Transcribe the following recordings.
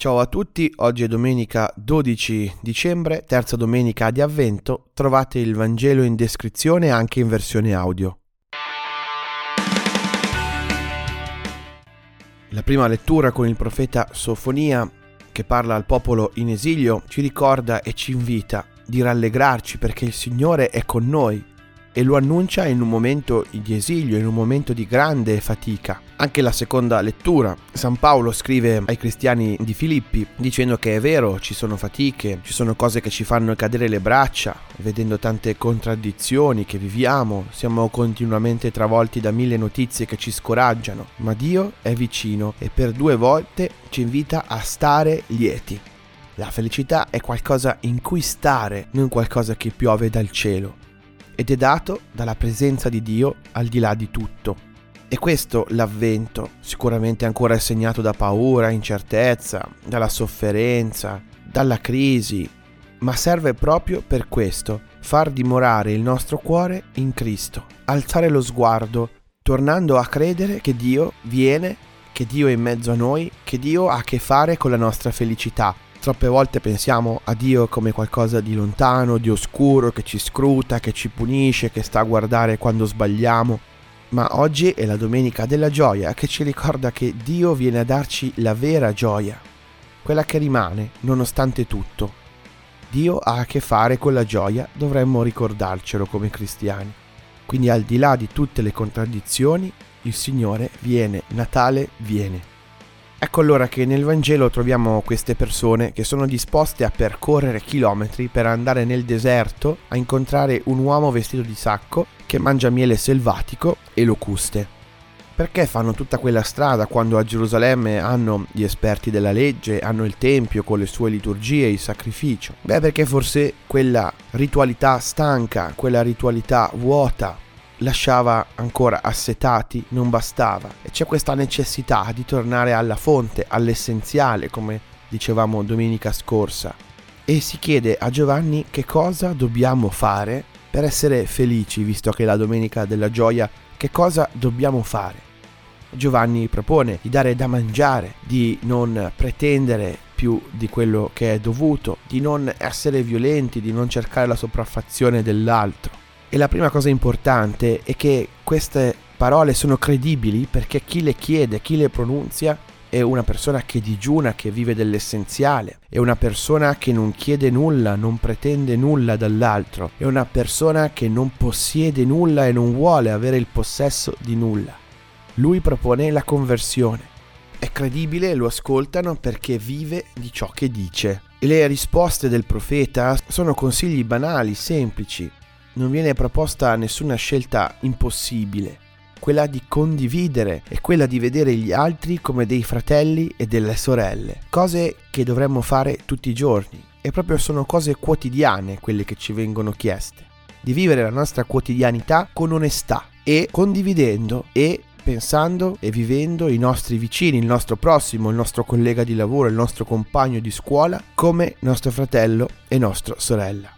Ciao a tutti, oggi è domenica 12 dicembre, terza domenica di avvento, trovate il Vangelo in descrizione anche in versione audio. La prima lettura con il profeta Sofonia, che parla al popolo in esilio, ci ricorda e ci invita di rallegrarci perché il Signore è con noi e lo annuncia in un momento di esilio, in un momento di grande fatica. Anche la seconda lettura, San Paolo scrive ai cristiani di Filippi dicendo che è vero, ci sono fatiche, ci sono cose che ci fanno cadere le braccia, vedendo tante contraddizioni che viviamo, siamo continuamente travolti da mille notizie che ci scoraggiano, ma Dio è vicino e per due volte ci invita a stare lieti. La felicità è qualcosa in cui stare, non qualcosa che piove dal cielo ed è dato dalla presenza di Dio al di là di tutto. E questo l'avvento sicuramente ancora segnato da paura, incertezza, dalla sofferenza, dalla crisi, ma serve proprio per questo, far dimorare il nostro cuore in Cristo, alzare lo sguardo, tornando a credere che Dio viene, che Dio è in mezzo a noi, che Dio ha a che fare con la nostra felicità, Troppe volte pensiamo a Dio come qualcosa di lontano, di oscuro, che ci scruta, che ci punisce, che sta a guardare quando sbagliamo. Ma oggi è la domenica della gioia che ci ricorda che Dio viene a darci la vera gioia, quella che rimane nonostante tutto. Dio ha a che fare con la gioia, dovremmo ricordarcelo come cristiani. Quindi al di là di tutte le contraddizioni, il Signore viene, Natale viene. Ecco allora che nel Vangelo troviamo queste persone che sono disposte a percorrere chilometri per andare nel deserto a incontrare un uomo vestito di sacco che mangia miele selvatico e locuste. Perché fanno tutta quella strada quando a Gerusalemme hanno gli esperti della legge, hanno il Tempio con le sue liturgie e il sacrificio? Beh, perché forse quella ritualità stanca, quella ritualità vuota, lasciava ancora assetati non bastava e c'è questa necessità di tornare alla fonte, all'essenziale, come dicevamo domenica scorsa. E si chiede a Giovanni che cosa dobbiamo fare per essere felici, visto che la domenica della gioia, che cosa dobbiamo fare. Giovanni propone di dare da mangiare, di non pretendere più di quello che è dovuto, di non essere violenti, di non cercare la sopraffazione dell'altro. E la prima cosa importante è che queste parole sono credibili perché chi le chiede, chi le pronunzia è una persona che digiuna, che vive dell'essenziale, è una persona che non chiede nulla, non pretende nulla dall'altro, è una persona che non possiede nulla e non vuole avere il possesso di nulla. Lui propone la conversione. È credibile, lo ascoltano perché vive di ciò che dice. E le risposte del profeta sono consigli banali, semplici, non viene proposta nessuna scelta impossibile. Quella di condividere e quella di vedere gli altri come dei fratelli e delle sorelle, cose che dovremmo fare tutti i giorni. E proprio sono cose quotidiane quelle che ci vengono chieste. Di vivere la nostra quotidianità con onestà e condividendo e pensando e vivendo i nostri vicini, il nostro prossimo, il nostro collega di lavoro, il nostro compagno di scuola come nostro fratello e nostra sorella.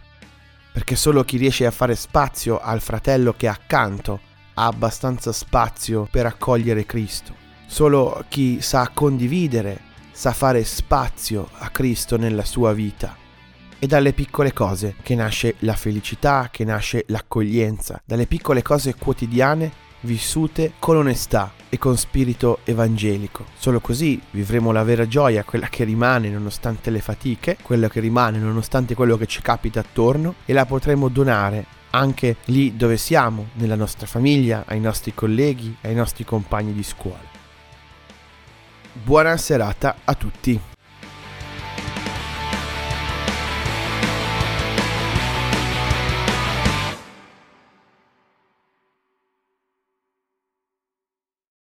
Perché solo chi riesce a fare spazio al fratello che è accanto ha abbastanza spazio per accogliere Cristo. Solo chi sa condividere sa fare spazio a Cristo nella sua vita. È dalle piccole cose che nasce la felicità, che nasce l'accoglienza, dalle piccole cose quotidiane vissute con onestà e con spirito evangelico. Solo così vivremo la vera gioia, quella che rimane nonostante le fatiche, quella che rimane nonostante quello che ci capita attorno e la potremo donare anche lì dove siamo, nella nostra famiglia, ai nostri colleghi, ai nostri compagni di scuola. Buona serata a tutti.